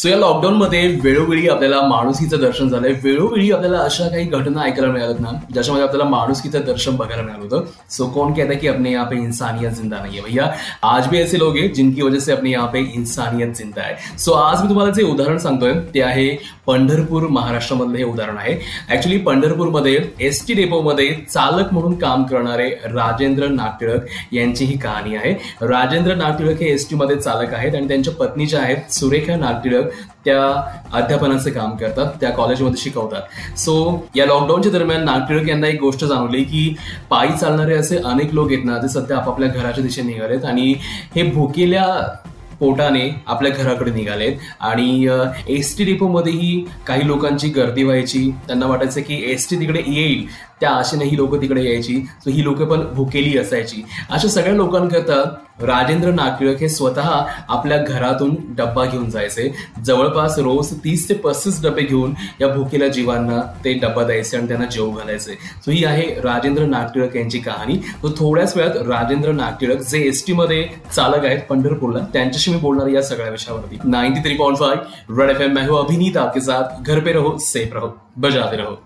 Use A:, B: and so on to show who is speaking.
A: So या लॉकडाऊनमध्ये वेळोवेळी आपल्याला माणुसकीचं दर्शन झालंय. वेळोवेळी आपल्याला अशा काही घटना ऐकायला मिळाल्यात ना ज्याच्यामध्ये आपल्याला माणुसकीचं दर्शन बघायला मिळालं होतं. सो कौन कहता है कि अपने यहाँ पे इंसानियत जिंदा नहीं है? भैया आज भी ऐसे लोग हैं जिनकी वजह से अपने यहाँ पे इंसानियत जिंदा आहे सो आज मी तुम्हाला जे उदाहरण सांगतोय ते आहे पंढरपूर महाराष्ट्रामधलं हे उदाहरण आहे. ऍक्च्युली पंढरपूरमध्ये एस टी डेपोमध्ये चालक म्हणून काम करणारे राजेंद्र नागटिळक यांची ही कहाणी आहे. राजेंद्र नागटिळक हे एस टीमध्ये चालक आहेत आणि त्यांच्या पत्नी ज्या आहेत सुरेखा नागटिळक त्या अध्यापनाचे काम करतात त्या कॉलेजमध्ये शिकवतात. सो या लॉकडाऊनच्या दरम्यान नागटिळक यांना एक गोष्ट जाणवली की पायी चालणारे असे अनेक लोक आहेत ना जे सध्या आपापल्या घराच्या दिशेने निघालेत आणि हे भुकेल्या पोटाने आपल्या घराकडे निघालेत आणि एस टी डेपोमध्येही काही लोकांची गर्दी व्हायची त्यांना वाटायचं की एस टी तिकडे येईल. त्या आशेने ही लोक तिकडे यायची. सो ही लोक पण भुकेली असायची. अशा सगळ्या लोकांकरता राजेंद्र नागटिळक हे स्वतः आपल्या घरातून डब्बा घेऊन जायचे. जवळपास रोज तीस ते पस्तीस डबे घेऊन या भुकेल्या जीवांना ते डब्बा द्यायचे आणि त्यांना जेव घालायचे. सो ही आहे राजेंद्र नागटिळक यांची कहाणी. तो थोड्याच वेळात राजेंद्र नागटिळक जे एस टी मध्ये चालक आहेत पंढरपूरला त्यांच्याशी मी बोलणार या सगळ्या विषयावरती. Ninety three point five red F M मैं अभिनीत आपके साथ घर पे रहो सेफ रहो बजाते रहो.